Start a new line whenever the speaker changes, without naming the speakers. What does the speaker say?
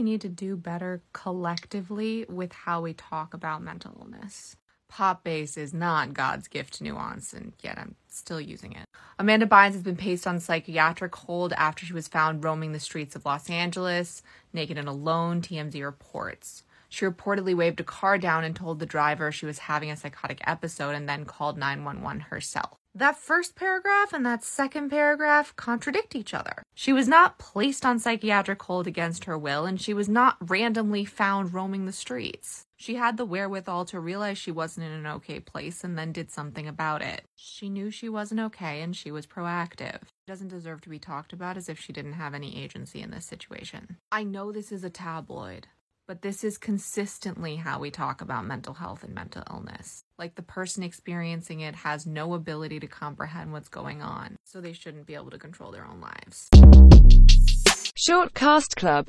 really need to do better collectively with how we talk about mental illness. Pop Base is not God's gift to nuance, and yet I'm still using it. Amanda Bynes has been placed on psychiatric hold after she was found roaming the streets of Los Angeles, naked and alone, TMZ reports. She reportedly waved a car down and told the driver she was having a psychotic episode and then called 911 herself. That first paragraph and that second paragraph contradict each other. She was not placed on psychiatric hold against her will, and she was not randomly found roaming the streets. She had the wherewithal to realize she wasn't in an okay place and then did something about it. She knew she wasn't okay and she was proactive. She doesn't deserve to be talked about as if she didn't have any agency in this situation. I know this is a tabloid, but this is consistently how we talk about mental health and mental illness. Like the person experiencing it has no ability to comprehend what's going on, so they shouldn't be able to control their own lives.
Short Cast Club